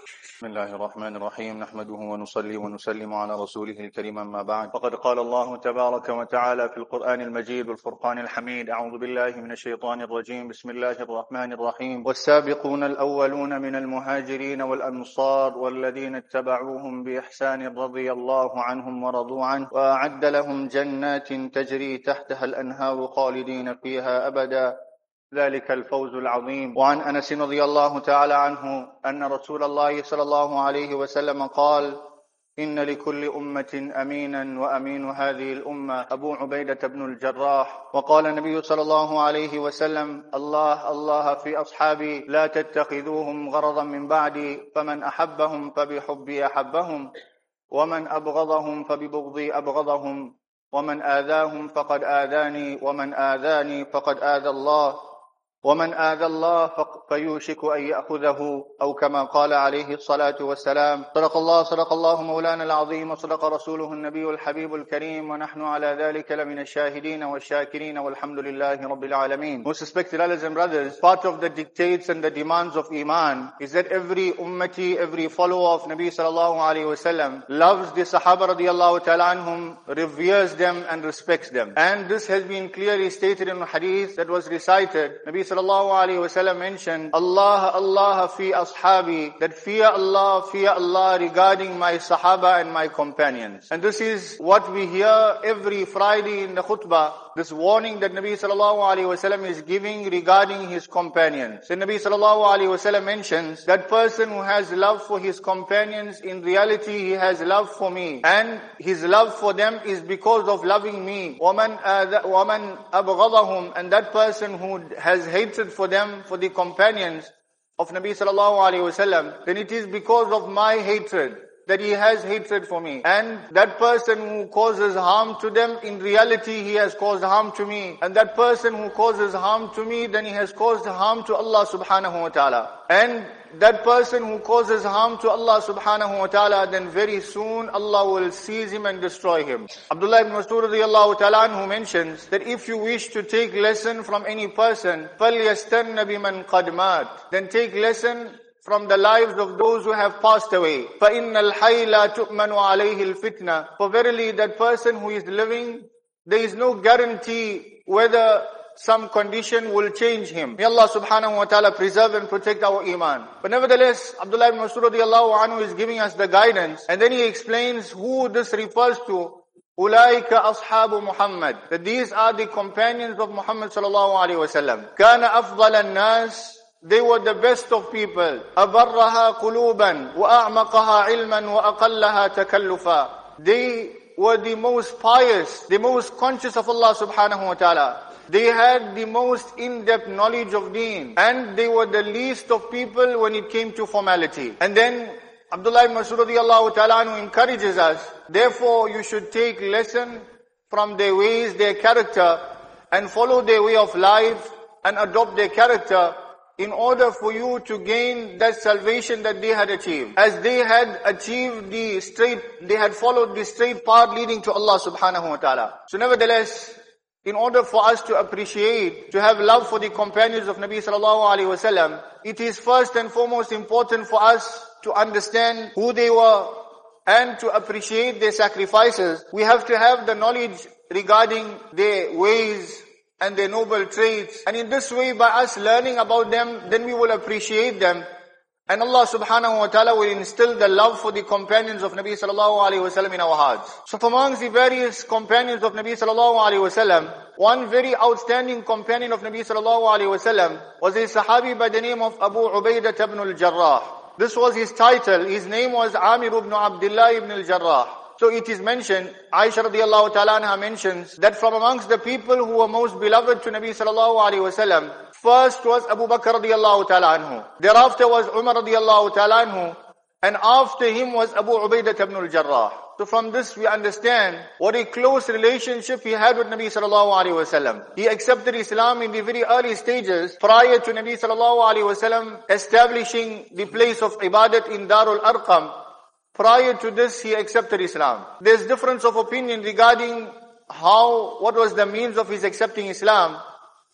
بسم الله الرحمن الرحيم. نحمده ونصلي ونسلم على رسوله الكريم أما بعد. فقد قال الله تبارك وتعالى في القرآن المجيد والفرقان الحميد أعوذ بالله من الشيطان الرجيم. بسم الله الرحمن الرحيم. والسابقون الأولون من المهاجرين والأنصار والذين اتبعوهم بإحسان رضي الله عنهم ورضوا عنه. وأعد لهم جنات تجري تحتها الأنهار خالدين فيها أبدا. ذلك الفوز العظيم. وعن أنس رضي الله تعالى عنه أن رسول الله صلى الله عليه وسلم قال إن لكل أمة أمينا وأمين هذه الأمة أبو عبيدة بن الجراح. وقال النبي صلى الله عليه وسلم الله الله في أصحابي لا تتخذوهم غرضا من بعدي فمن أحبهم فبحبي أحبهم ومن أبغضهم فببغضي أبغضهم ومن آذاهم فقد آذاني ومن آذاني فقد آذى الله. ومن آذى الله فيوشك أن يأخذه أو كما قال عليه الصلاة والسلام صدق الله صدق الله مولانا العظيم وصدق رسوله النبي الحبيب الكريم ونحن على ذلك لمن الشاهدين والشاكرين والحمد لله رب العالمين Most respected brothers and brothers, part of the dictates and the demands of Iman is that every ummati, every follower of Nabi sallallahu alayhi wasallam loves the Sahaba radiallahu ta'ala anhum, reveres them and respects them. And this has been clearly stated in a hadith that was recited. Nabi sallallahu alaihi wasallam mentioned, Allah, Allah fi ashabi, that fear Allah, fear Allah regarding my sahaba and my companions. And this is what we hear every Friday in the khutbah this warning that Nabi sallallahu alaihi wasallam is giving regarding his companions. The Nabi sallallahu alaihi wasallam mentions that person who has love for his companions, in reality he has love for me, and his love for them is because of loving me. Woman, woman, and that person who has hatred for them, for the companions of Nabi sallallahu alayhi wasallam, then it is because of my hatred that he has hatred for me. And that person who causes harm to them, in reality he has caused harm to me. And that person who causes harm to me, then he has caused harm to Allah subhanahu wa ta'ala. And that person who causes harm to Allah subhanahu wa ta'ala, then very soon Allah will seize him and destroy him. Abdullah ibn Mas'ud radiallahu ta'ala who mentions that if you wish to take lesson from any person, فَلْيَسْتَنَّ بِمَنْ قَدْ مَاتٍ Then take lesson from the lives of those who have passed away. فَإِنَّ الْحَيْ لَا تُؤْمَنُ عَلَيْهِ الْفِتْنَةِ For verily that person who is living, there is no guarantee whether some condition will change him. May Allah subhanahu wa ta'ala preserve and protect our iman. But nevertheless, Abdullah ibn Masud radiallahu anhu is giving us the guidance and then he explains who this refers to. Ulaika ashabu Muhammad. That these are the companions of Muhammad sallallahu alayhi wa sallam. Kana afdal nas they were the best of people. أبرها قلوبا وأعمقها علما وأقلها تكلفا. They were the most pious, the most conscious of Allah subhanahu wa ta'ala. They had the most in-depth knowledge of deen. And they were the least of people when it came to formality. And then Abdullah ibn Masud ta'ala encourages us, therefore you should take lesson from their ways, their character, and follow their way of life, and adopt their character, in order for you to gain that salvation that they had achieved. As they had achieved the straight, they had followed the straight path leading to Allah subhanahu wa ta'ala. So nevertheless, in order for us to appreciate, to have love for the companions of Nabi sallallahu alaihi wasallam, it is first and foremost important for us to understand who they were and to appreciate their sacrifices. We have to have the knowledge regarding their ways and their noble traits. And in this way, by us learning about them, then we will appreciate them. And Allah subhanahu wa ta'ala will instill the love for the companions of Nabi sallallahu alayhi in our hearts. So from amongst the various companions of Nabi sallallahu alayhi one very outstanding companion of Nabi sallallahu alayhi was a sahabi by the name of Abu Ubaidah ibn al-Jarrah. This was his title. His name was Amir ibn Abdullah ibn al-Jarrah. So it is mentioned, Aisha radiallahu ta'ala anha mentions that from amongst the people who were most beloved to Nabi sallallahu alayhi wasallam, first was Abu Bakr radiallahu ta'ala anhu. Thereafter was Umar radiallahu ta'ala anhu. And after him was Abu Ubaidah ibn al-Jarrah. So from this we understand what a close relationship he had with Nabi sallallahu alaihi wasallam. He accepted Islam in the very early stages prior to Nabi sallallahu alaihi wasallam establishing the place of ibadat in Darul Arqam. Prior to this, he accepted Islam. There's difference of opinion regarding how, what was the means of his accepting Islam.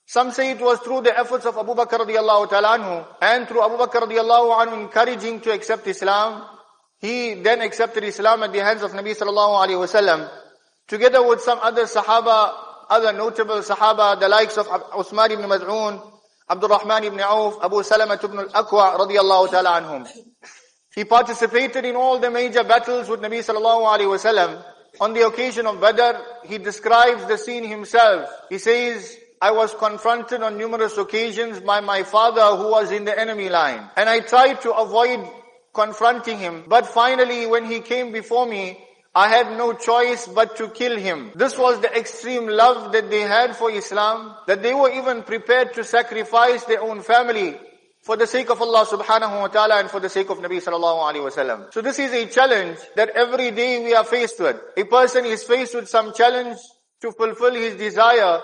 Some say it was through the efforts of Abu Bakr radiallahu ta'ala anhu and through Abu Bakr radiallahu anhu encouraging to accept Islam. He then accepted Islam at the hands of Nabi sallallahu alayhi wasallam together with some other Sahaba, other notable Sahaba, the likes of Uthman ibn Maz'un, Abdul Rahman ibn Auf, Abu Salama ibn al-Aqwa radiallahu ta'ala anhum. He participated in all the major battles with Nabi sallallahu. On the occasion of Badr, he describes the scene himself. He says, I was confronted on numerous occasions by my father who was in the enemy line. And I tried to avoid confronting him. But finally, when he came before me, I had no choice but to kill him. This was the extreme love that they had for Islam, that they were even prepared to sacrifice their own family for the sake of Allah subhanahu wa ta'ala and for the sake of Nabi sallallahu alayhi wasallam. So this is a challenge that every day we are faced with. A person is faced with some challenge to fulfill his desire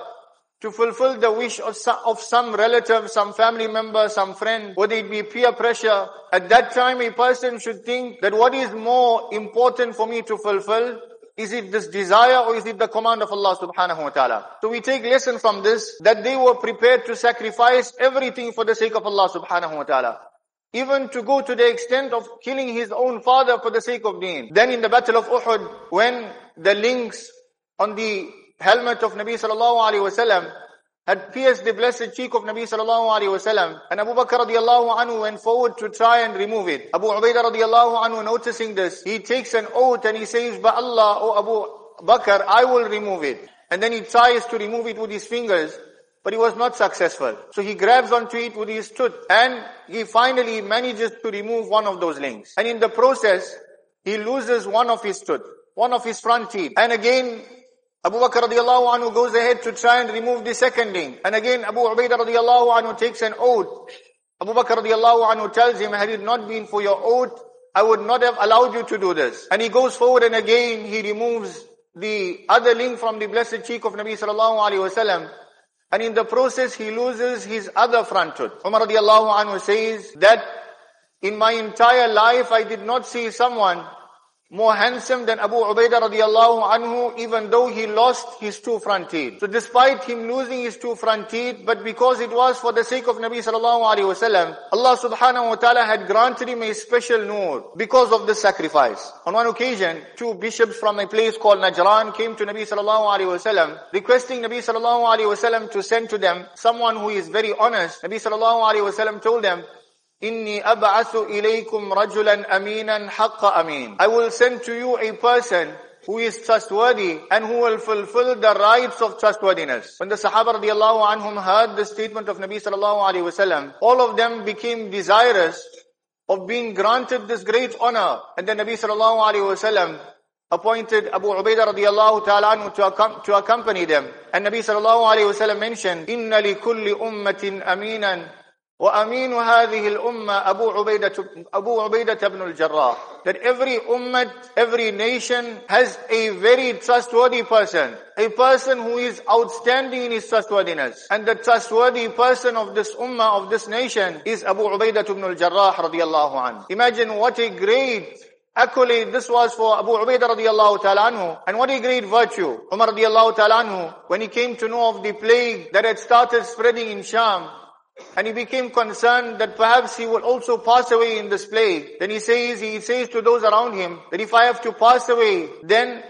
to fulfill the wish of of some relative, some family member, some friend, whether it be peer pressure. At that time, a person should think that what is more important for me to fulfill is it this desire or is it the command of Allah subhanahu wa ta'ala? So we take lesson from this that they were prepared to sacrifice everything for the sake of Allah subhanahu wa ta'ala. Even to go to the extent of killing his own father for the sake of deen. Then in the battle of Uhud, when the links on the helmet of Nabi sallallahu alayhi wasallam had pierced the blessed cheek of Nabi sallallahu wasallam and Abu Bakr radiallahu anhu went forward to try and remove it. Abu Ubaidah radiallahu anhu noticing this, he takes an oath and he says, by Allah, O Abu Bakr, I will remove it. And then he tries to remove it with his fingers, but he was not successful. So he grabs onto it with his tooth and he finally manages to remove one of those links. And in the process, he loses one of his tooth, one of his front teeth. And again, Abu Bakr radiallahu anhu goes ahead to try and remove the second link. And again, Abu Ubaidah radiallahu anhu takes an oath. Abu Bakr radiallahu anhu tells him, had it not been for your oath, I would not have allowed you to do this. And he goes forward and again he removes the other link from the blessed cheek of Nabi sallallahu alayhi wasallam. And in the process he loses his other front tooth. Umar radiallahu anhu says that in my entire life I did not see someone more handsome than Abu Ubaidah radiallahu anhu, even though he lost his two front teeth. So despite him losing his two front teeth, but because it was for the sake of Nabi sallallahu alaihi wasallam, Allah subhanahu wa ta'ala had granted him a special nur because of this sacrifice. On one occasion, two bishops from a place called Najran came to Nabi sallallahu alaihi wasallam, requesting Nabi sallallahu alaihi wasallam to send to them someone who is very honest. Nabi sallallahu alaihi wasallam told them, Inni ab'athu ilaykum rajulan aminan haqqa amin. I will send to you a person who is trustworthy and who will fulfill the rights of trustworthiness. When the Sahaba radiallahu anhum heard the statement of Nabi sallallahu alayhi wasallam, all of them became desirous of being granted this great honor. And then Nabi sallallahu alayhi wasallam appointed Abu Ubaidah radiallahu ta'ala anhu to, to accompany them. And Nabi sallallahu alayhi wasallam mentioned, إِنَّ لِكُلِّ أُمَّةٍ أَمِينًا وأمين هذه الأمة أبو عبيدة أبو عبيدة بن الجراح that every ummah, every nation has a very trustworthy person. A person who is outstanding in his trustworthiness. And the trustworthy person of this ummah, of this nation is Abu Ubaidah ibn al-Jarrah radiallahu anhu. Imagine what a great accolade this was for Abu Ubaidah radiallahu ta'ala anhu. And what a great virtue. Umar radiallahu ta'ala anhu, when he came to know of the plague that had started spreading in Sham, and he became concerned that perhaps he will also pass away in this plague. Then he says, he says to those around him that if I have to pass away, then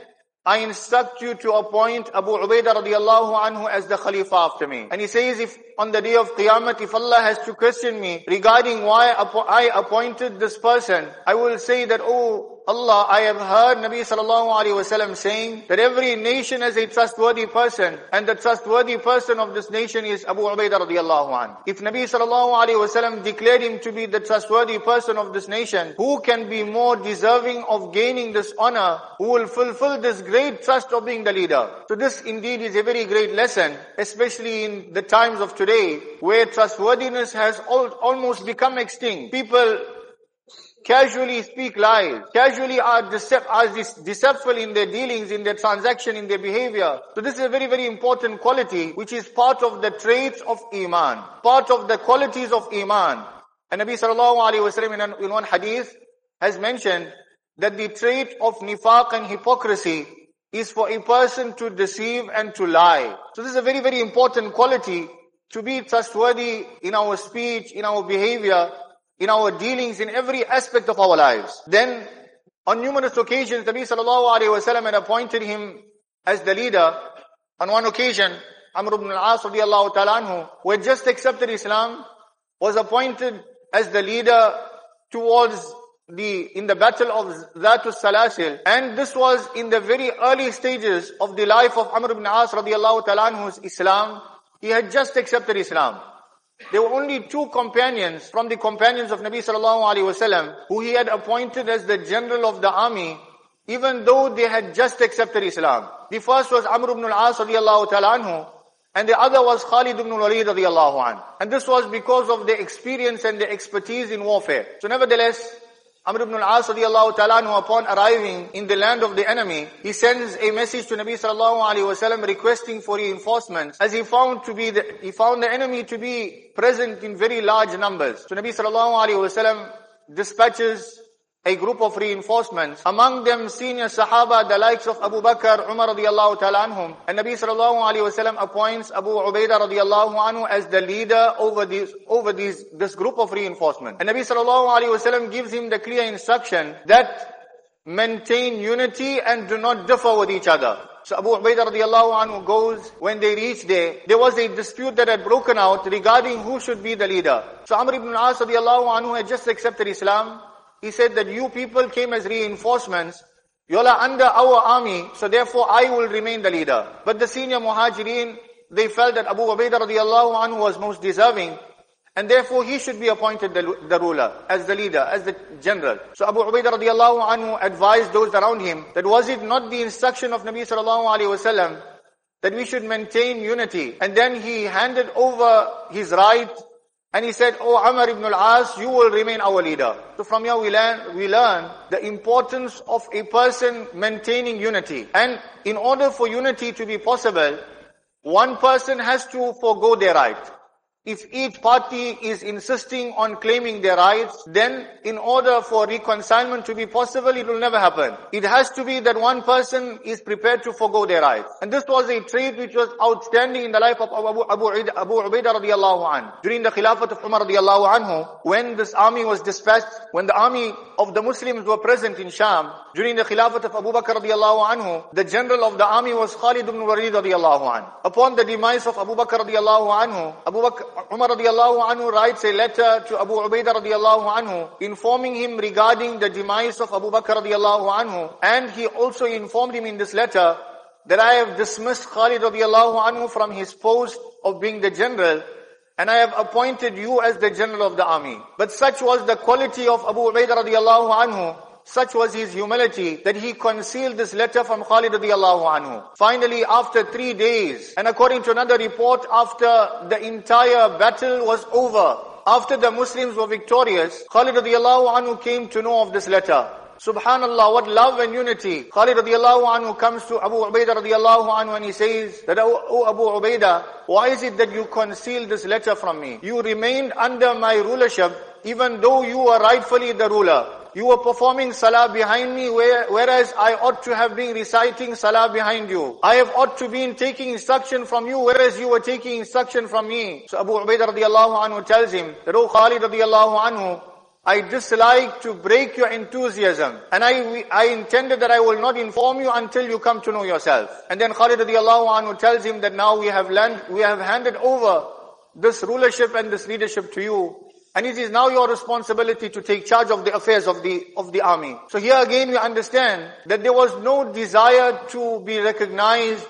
I instruct you to appoint Abu Ubaidah radiallahu anhu as the Khalifa after me. And he says, if on the day of Qiyamah, if Allah has to question me regarding why I appointed this person, I will say that, oh Allah, I have heard Nabi sallallahu wasallam saying that every nation has a trustworthy person, and the trustworthy person of this nation is Abu Ubaidah radiallahu anhu. If Nabi sallallahu alaihi wasallam declared him to be the trustworthy person of this nation, who can be more deserving of gaining this honor, who will fulfill this great trust of being the leader? So this indeed is a very great lesson, especially in the times of today, where trustworthiness has al- almost become extinct. People casually speak lies, casually are, decept- are deceitful in their dealings, in their transaction, in their behavior. So this is a very, very important quality which is part of the traits of Iman, part of the qualities of Iman. And Nabi sallallahu alayhi wasallam in, in one hadith has mentioned that the trait of nifaq and hypocrisy is for a person to deceive and to lie. So this is a very, very important quality to be trustworthy in our speech, in our behavior, in our dealings, in every aspect of our lives. Then, on numerous occasions, Nabi sallallahu alayhi had appointed him as the leader. On one occasion, Amr ibn al-As radiallahu ta'ala who had just accepted Islam, was appointed as the leader towards the, in the battle of Zatul Salasil. And this was in the very early stages of the life of Amr ibn As radiallahu ta'ala anhu's Islam. He had just accepted Islam. There were only two companions from the companions of Nabi sallallahu alaihi wasallam who he had appointed as the general of the army, even though they had just accepted Islam. The first was Amr ibn al-As radiallahu ta'ala anhu, and the other was Khalid ibn al-Walid radiallahu anhu. And this was because of their experience and their expertise in warfare. So nevertheless, Amr ibn al-As radiallahu ta'ala upon arriving in the land of the enemy, he sends a message to Nabi sallallahu alayhi wasallam requesting for reinforcements as he found to be the, he found the enemy to be present in very large numbers. So Nabi sallallahu alayhi wasallam dispatches a group of reinforcements. Among them senior Sahaba, the likes of Abu Bakr, Umar radiallahu ta'ala anhum. And Nabi sallallahu alayhi wasallam appoints Abu Ubaidah radiallahu anhu as the leader over these, over these, this group of reinforcements. And Nabi sallallahu alayhi wasallam gives him the clear instruction that maintain unity and do not differ with each other. So Abu Ubaidah radiallahu anhu goes, when they reach there, there was a dispute that had broken out regarding who should be the leader. So Amr ibn al-As radiallahu anhu had just accepted Islam. He said that you people came as reinforcements. You all are under our army, so therefore I will remain the leader. But the senior muhajirin, they felt that Abu Ubaidah radiallahu anhu was most deserving, and therefore he should be appointed the, the, ruler, as the leader, as the general. So Abu Ubaidah radiallahu anhu advised those around him that was it not the instruction of Nabi sallallahu alayhi wasallam that we should maintain unity. And then he handed over his right and he said, Oh Amr ibn al-As, you will remain our leader. So from here we learn, we learn the importance of a person maintaining unity. And in order for unity to be possible, one person has to forego their right. If each party is insisting on claiming their rights, then in order for reconcilement to be possible, it will never happen. It has to be that one person is prepared to forego their rights. And this was a trait which was outstanding in the life of Abu, Abu, Abu Ubaidah radiallahu anhu. During the Khilafat of Umar radiallahu anhu, when this army was dispatched, when the army of the Muslims were present in Sham, during the Khilafat of Abu Bakr radiallahu anhu, the general of the army was Khalid ibn Walid radiallahu anhu. Upon the demise of Abu Bakr radiallahu anhu, Abu Bakr, Umar radiallahu anhu writes a letter to Abu Ubaidah radiallahu anhu informing him regarding the demise of Abu Bakr radiallahu anhu and he also informed him in this letter that I have dismissed Khalid radiallahu anhu from his post of being the general and I have appointed you as the general of the army. But such was the quality of Abu Ubaidah radiallahu anhu such was his humility that he concealed this letter from Khalid radiallahu anhu. Finally, after three days, and according to another report, after the entire battle was over, after the Muslims were victorious, Khalid radiallahu anhu came to know of this letter. Subhanallah, what love and unity. Khalid radiallahu anhu comes to Abu Ubaidah radiallahu anhu and he says that, oh, oh Abu Ubaidah, why is it that you concealed this letter from me? You remained under my rulership even though you were rightfully the ruler. You were performing salah behind me, whereas I ought to have been reciting salah behind you. I have ought to been taking instruction from you, whereas you were taking instruction from me. So Abu Ubaidah radiallahu anhu tells him that, oh Khalid radiallahu anhu, I dislike to break your enthusiasm. And I, I intended that I will not inform you until you come to know yourself. And then Khalid radiallahu anhu tells him that now we have learned, we have handed over this rulership and this leadership to you. And it is now your responsibility to take charge of the affairs of the, of the army. So here again we understand that there was no desire to be recognized,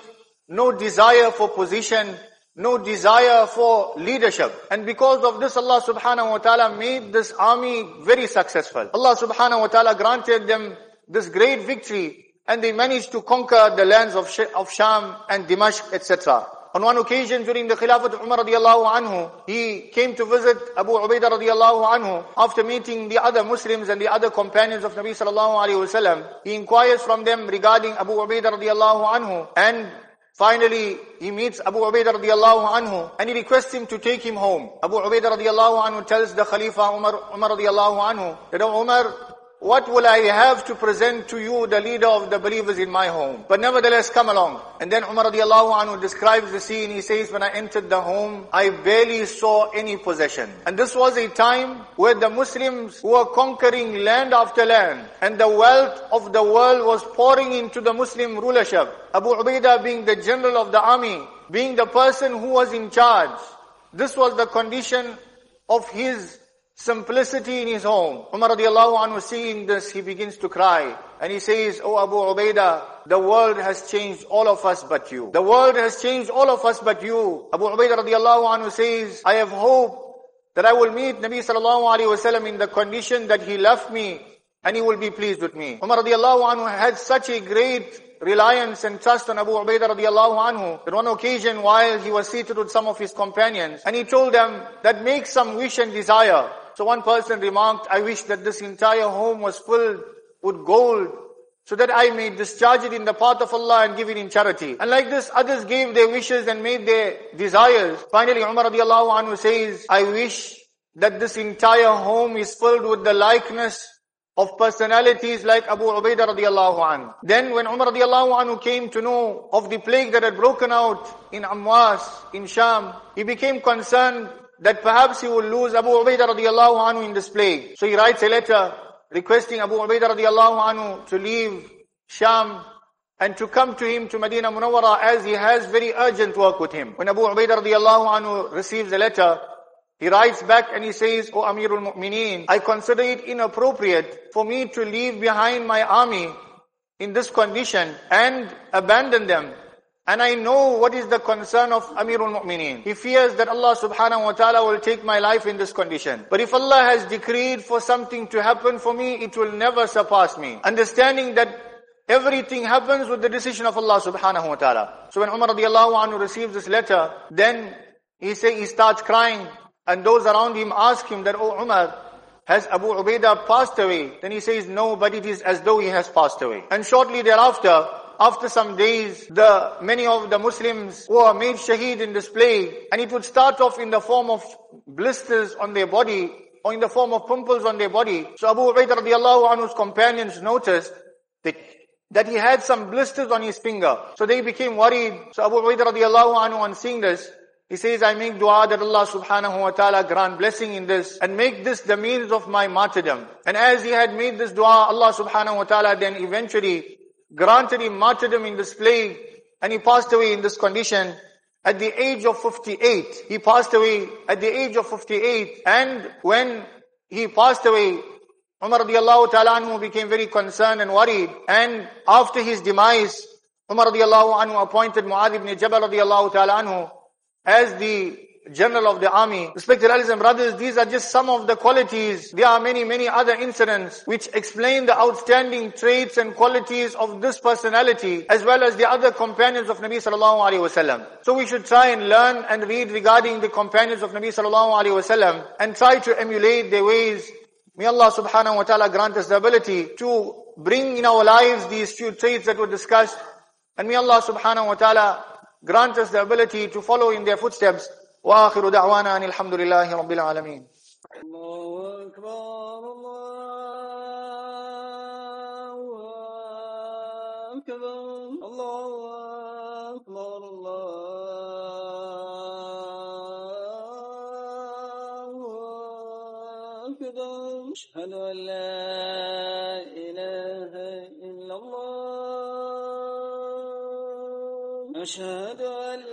no desire for position, no desire for leadership. And because of this Allah subhanahu wa ta'ala made this army very successful. Allah subhanahu wa ta'ala granted them this great victory and they managed to conquer the lands of, of Sham and Dimashq, etc. On one occasion during the Khilafat of Umar radiallahu anhu, he came to visit Abu Ubaidah radiallahu anhu. After meeting the other Muslims and the other companions of Nabi sallallahu alayhi wasallam, he inquires from them regarding Abu Ubaidah radiallahu anhu and Finally, he meets Abu Ubaidah radiallahu anhu and he requests him to take him home. Abu Ubaidah radiallahu anhu tells the Khalifa Umar, Umar radiallahu anhu that, Umar, what will I have to present to you, the leader of the believers in my home? But nevertheless, come along. And then Umar radiallahu anhu describes the scene. He says, when I entered the home, I barely saw any possession. And this was a time where the Muslims were conquering land after land. And the wealth of the world was pouring into the Muslim rulership. Abu Ubaidah being the general of the army, being the person who was in charge. This was the condition of his simplicity in his home. Umar radiallahu anhu seeing this, he begins to cry. And he says, Oh Abu Ubaidah, the world has changed all of us but you. The world has changed all of us but you. Abu Ubaidah radiallahu anhu says, I have hope that I will meet Nabi sallallahu alayhi wasallam in the condition that he left me and he will be pleased with me. Umar radiallahu anhu had such a great reliance and trust on Abu Ubaidah radiallahu anhu. That on one occasion while he was seated with some of his companions and he told them that make some wish and desire. So one person remarked, I wish that this entire home was filled with gold so that I may discharge it in the path of Allah and give it in charity. And like this, others gave their wishes and made their desires. Finally, Umar radiallahu anhu says, I wish that this entire home is filled with the likeness of personalities like Abu Ubaidah radiallahu anhu. Then when Umar radiallahu anhu came to know of the plague that had broken out in Amwas, in Sham, he became concerned that perhaps he will lose Abu Ubaidah radiallahu anhu in this plague. So he writes a letter requesting Abu Ubaidah radiallahu anhu to leave Sham and to come to him to Medina Munawwara as he has very urgent work with him. When Abu Ubaidah radiallahu anhu receives the letter, he writes back and he says, O Amirul Mu'mineen, I consider it inappropriate for me to leave behind my army in this condition and abandon them and I know what is the concern of Amirul Mu'mineen. He fears that Allah subhanahu wa ta'ala will take my life in this condition. But if Allah has decreed for something to happen for me, it will never surpass me. Understanding that everything happens with the decision of Allah subhanahu wa ta'ala. So when Umar radiallahu anhu receives this letter, then he say, he starts crying. And those around him ask him that, Oh Umar, has Abu Ubaidah passed away? Then he says, no, but it is as though he has passed away. And shortly thereafter, after some days, the many of the Muslims were made shaheed in this plague, and it would start off in the form of blisters on their body, or in the form of pimples on their body. So Abu Ubaidah radiallahu anhu's companions noticed that, that he had some blisters on his finger. So they became worried. So Abu Ubaidah radiallahu anhu on seeing this, he says, I make dua that Allah subhanahu wa ta'ala grant blessing in this and make this the means of my martyrdom. And as he had made this dua, Allah subhanahu wa ta'ala then eventually granted him martyrdom in this plague and he passed away in this condition at the age of 58. He passed away at the age of 58 and when he passed away, Umar radiallahu ta'ala anhu became very concerned and worried and after his demise, Umar radiallahu anhu appointed Mu'adh ibn Jabal radiallahu ta'ala anhu as the general of the army. Respected allies and brothers, these are just some of the qualities. There are many, many other incidents which explain the outstanding traits and qualities of this personality as well as the other companions of Nabi sallallahu alaihi wasallam. So we should try and learn and read regarding the companions of Nabi sallallahu alaihi wasallam and try to emulate their ways. May Allah subhanahu wa ta'ala grant us the ability to bring in our lives these few traits that were discussed. And may Allah subhanahu wa ta'ala grant us the ability to follow in their footsteps. وآخر دعوانا أن الحمد لله رب العالمين. الله أكبر الله أكبر الله أكبر الله أكبر. أشهد أن لا إله إلا الله. أشهد أن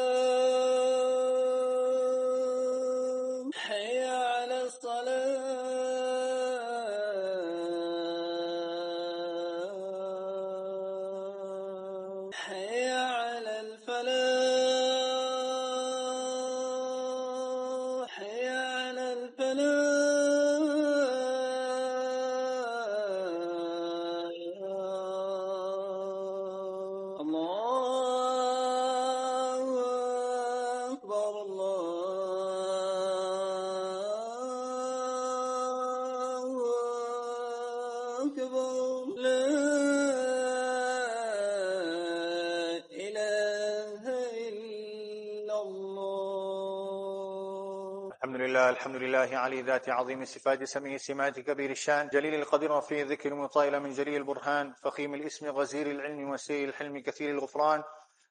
الحمد لله علي ذات عظيم الصفات سميع السمات كبير الشان جليل القدر رفيع الذكر مطائل من جليل البرهان فخيم الاسم غزير العلم وسيء الحلم كثير الغفران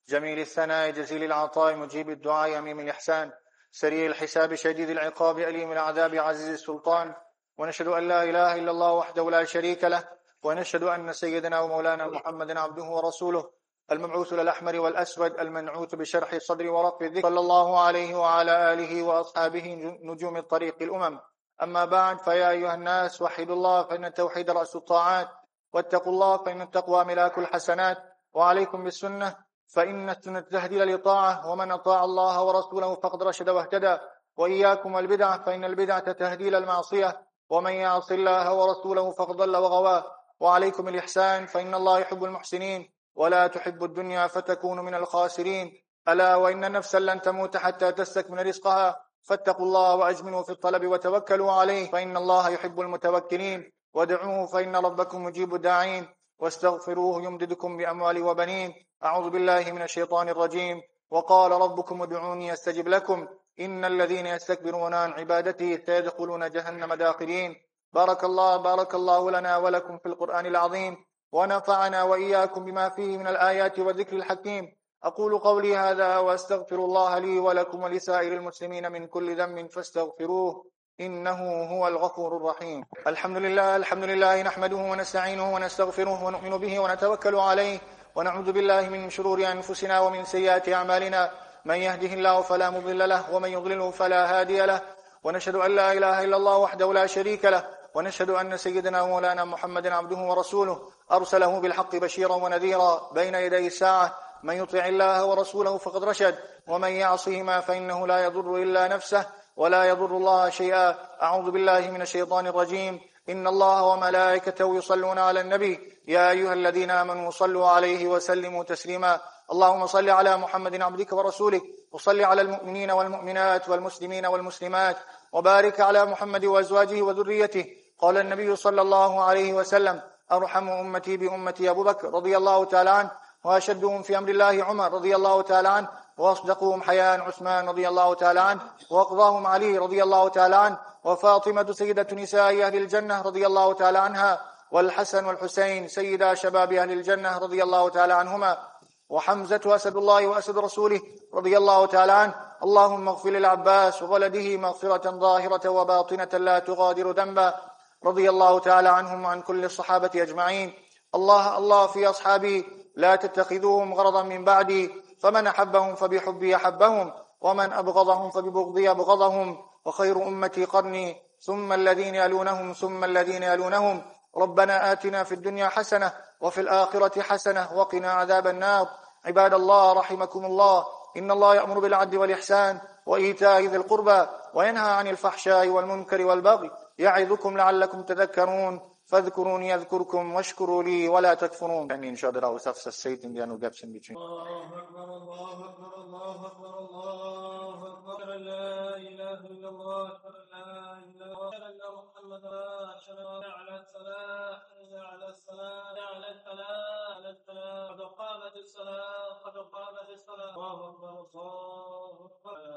جميل الثناء جزيل العطاء مجيب الدعاء أميم الإحسان سريع الحساب شديد العقاب أليم العذاب عزيز السلطان ونشهد أن لا إله إلا الله وحده لا شريك له ونشهد أن سيدنا ومولانا محمدا عبده ورسوله المبعوث للأحمر والأسود المنعوت بشرح الصدر ورق الذكر صلى الله عليه وعلى آله وأصحابه نجوم الطريق الأمم. أما بعد فيا أيها الناس وحدوا الله فإن التوحيد رأس الطاعات. واتقوا الله فإن التقوى ملاك الحسنات. وعليكم بالسنة فإن السنة تهدي للطاعة ومن أطاع الله ورسوله فقد رشد واهتدى. وإياكم البدعة فإن البدعة تهدي للمعصية ومن يعص الله ورسوله فقد ضل وغوى. وعليكم الإحسان فإن الله يحب المحسنين. ولا تحب الدنيا فتكون من الخاسرين. ألا وإن نفسا لن تموت حتى تستكمل رزقها. فاتقوا الله وأجملوا في الطلب وتوكلوا عليه. فإن الله يحب المتوكلين. ودعوه فإن ربكم مجيب الداعين. واستغفروه يمددكم بأموال وبنين. أعوذ بالله من الشيطان الرجيم. وقال ربكم ادعوني أستجب لكم. إن الذين يستكبرون عن عبادتي سيدخلون جهنم داخلين بارك الله بارك الله لنا ولكم في القرآن العظيم. ونفعنا وإياكم بما فيه من الآيات والذكر الحكيم. أقول قولي هذا وأستغفر الله لي ولكم ولسائر المسلمين من كل ذنب فاستغفروه إنه هو الغفور الرحيم. الحمد لله الحمد لله نحمده ونستعينه ونستغفره ونؤمن به ونتوكل عليه ونعوذ بالله من شرور أنفسنا ومن سيئات أعمالنا. من يهده الله فلا مضل له ومن يضلله فلا هادي له. ونشهد أن لا إله إلا الله وحده لا شريك له. ونشهد أن سيدنا ومولانا محمدا عبده ورسوله أرسله بالحق بشيرا ونذيرا. بين يدي الساعة من يطع الله ورسوله فقد رشد ومن يعصهما فإنه لا يضر إلا نفسه ولا يضر الله شيئا. أعوذ بالله من الشيطان الرجيم. إن الله وملائكته يصلون على النبي. يا أيها الذين آمنوا صلوا عليه وسلموا تسليما. اللهم صل على محمد عبدك ورسولك وصل على المؤمنين والمؤمنات والمسلمين والمسلمات وبارك على محمد وأزواجه وذريته. قال النبي صلى الله عليه وسلم أرحم أمتي بأمتي أبو بكر رضي الله تعالى عنه وأشدهم في أمر الله عمر رضي الله تعالى عنه وأصدقهم حياء عثمان رضي الله تعالى عنه وأقضاهم علي رضي الله تعالى عنه وفاطمة سيدة نساء أهل الجنة رضي الله تعالى عنها والحسن والحسين سيدا شباب أهل الجنة رضي الله تعالى عنهما وحمزة أسد الله وأسد رسوله رضي الله تعالى عنه. اللهم اغفر للعباس وولده مغفرة ظاهرة وباطنة لا تغادر ذنبا. رضي الله تعالى عنهم وعن كل الصحابة أجمعين. الله الله في أصحابي لا تتخذوهم غرضا من بعدي فمن أحبهم فبحبي أحبهم ومن أبغضهم فببغضي أبغضهم وخير أمتي قرني ثم الذين يلونهم ثم الذين يلونهم. ربنا آتنا في الدنيا حسنة وفي الآخرة حسنة وقنا عذاب النار. عباد الله رحمكم الله. إن الله يأمر بالعدل والإحسان وإيتاء ذي القربى وينهى عن الفحشاء والمنكر والبغي. يعظكم لعلكم تذكرون فاذكروني يذكركم واشكروا لي ولا تكفرون I mean, show that I was self-sustaining, there are no gaps. الله أكبر الله أكبر الله أكبر الله أكبر لا إله إلا الله لا إله إلا الله محمدا أشهد أن على الصلاة على الصلاة على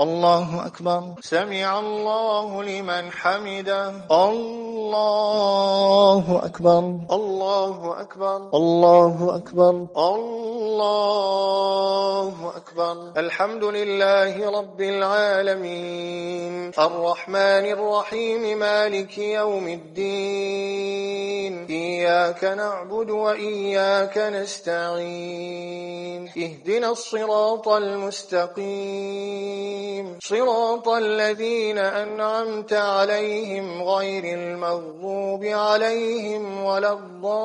الله أكبر. سمع الله لمن حمده. الله أكبر. الله أكبر. الله أكبر. الله أكبر. الحمد لله رب العالمين. الرحمن الرحيم. مالك يوم الدين. إياك نعبد وإياك نستعين. اهدنا الصراط المستقيم. صراط الذين أنعمت عليهم غير المغضوب عليهم ولا الضالين.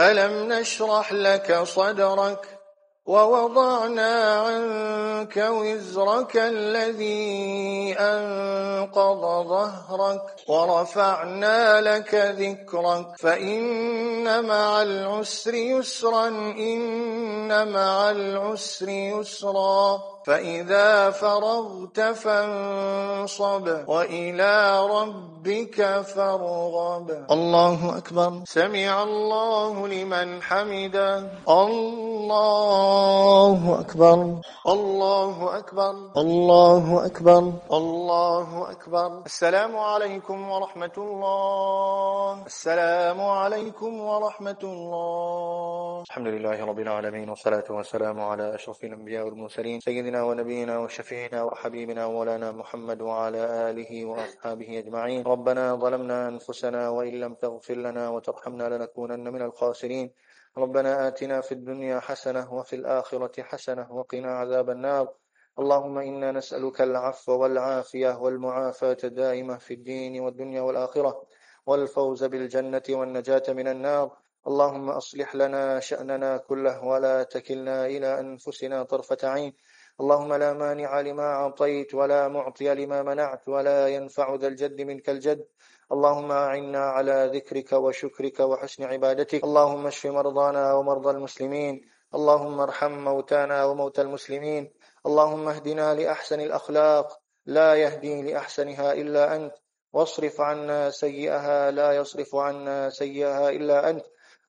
ألم نشرح لك صدرك؟ ووضعنا عنك وزرك الذي أنقض ظهرك ورفعنا لك ذكرك. فإن مع العسر يسرا إن مع العسر يسرا. فإذا فرغت فانصب وإلى ربك فارغب. الله أكبر. سمع الله لمن حمده. الله أكبر. الله أكبر. الله أكبر. الله أكبر. السلام عليكم ورحمة الله. السلام عليكم ورحمة الله. الحمد لله رب العالمين والصلاة والسلام على أشرف الأنبياء والمرسلين ونبينا وشفيعنا وحبيبنا مولانا محمد وعلى آله وأصحابه أجمعين. ربنا ظلمنا أنفسنا وإن لم تغفر لنا وترحمنا لنكونن من الخاسرين. ربنا آتنا في الدنيا حسنة وفي الآخرة حسنة وقنا عذاب النار. اللهم إنا نسألك العفو والعافية والمعافاة الدائمة في الدين والدنيا والآخرة. والفوز بالجنة والنجاة من النار. اللهم أصلح لنا شأننا كله ولا تكلنا إلى أنفسنا طرفة عين. اللهم لا مانع لما أعطيت ولا معطي لما منعت ولا ينفع ذا الجد منك الجد. اللهم أعنا على ذكرك وشكرك وحسن عبادتك. اللهم اشف مرضانا ومرضى المسلمين. اللهم ارحم موتانا وموتى المسلمين. اللهم اهدنا لأحسن الأخلاق. لا يهدي لأحسنها إلا أنت. واصرف عنا سيئها. لا يصرف عنا سيئها إلا أنت.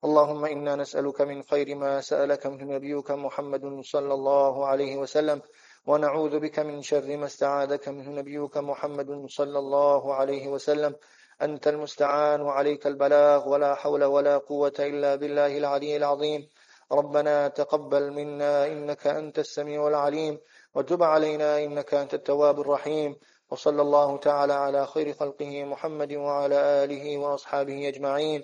اللهم إنا نسألك من خير ما سألك منه نبيك محمد صلى الله عليه وسلم ونعوذ بك من شر ما استعاذك منه نبيك محمد صلى الله عليه وسلم. أنت المستعان وعليك البلاغ ولا حول ولا قوة إلا بالله العلي العظيم. ربنا تقبل منا إنك أنت السميع العليم وتب علينا إنك أنت التواب الرحيم. وصلى الله تعالى على خير خلقه محمد وعلى آله وأصحابه أجمعين.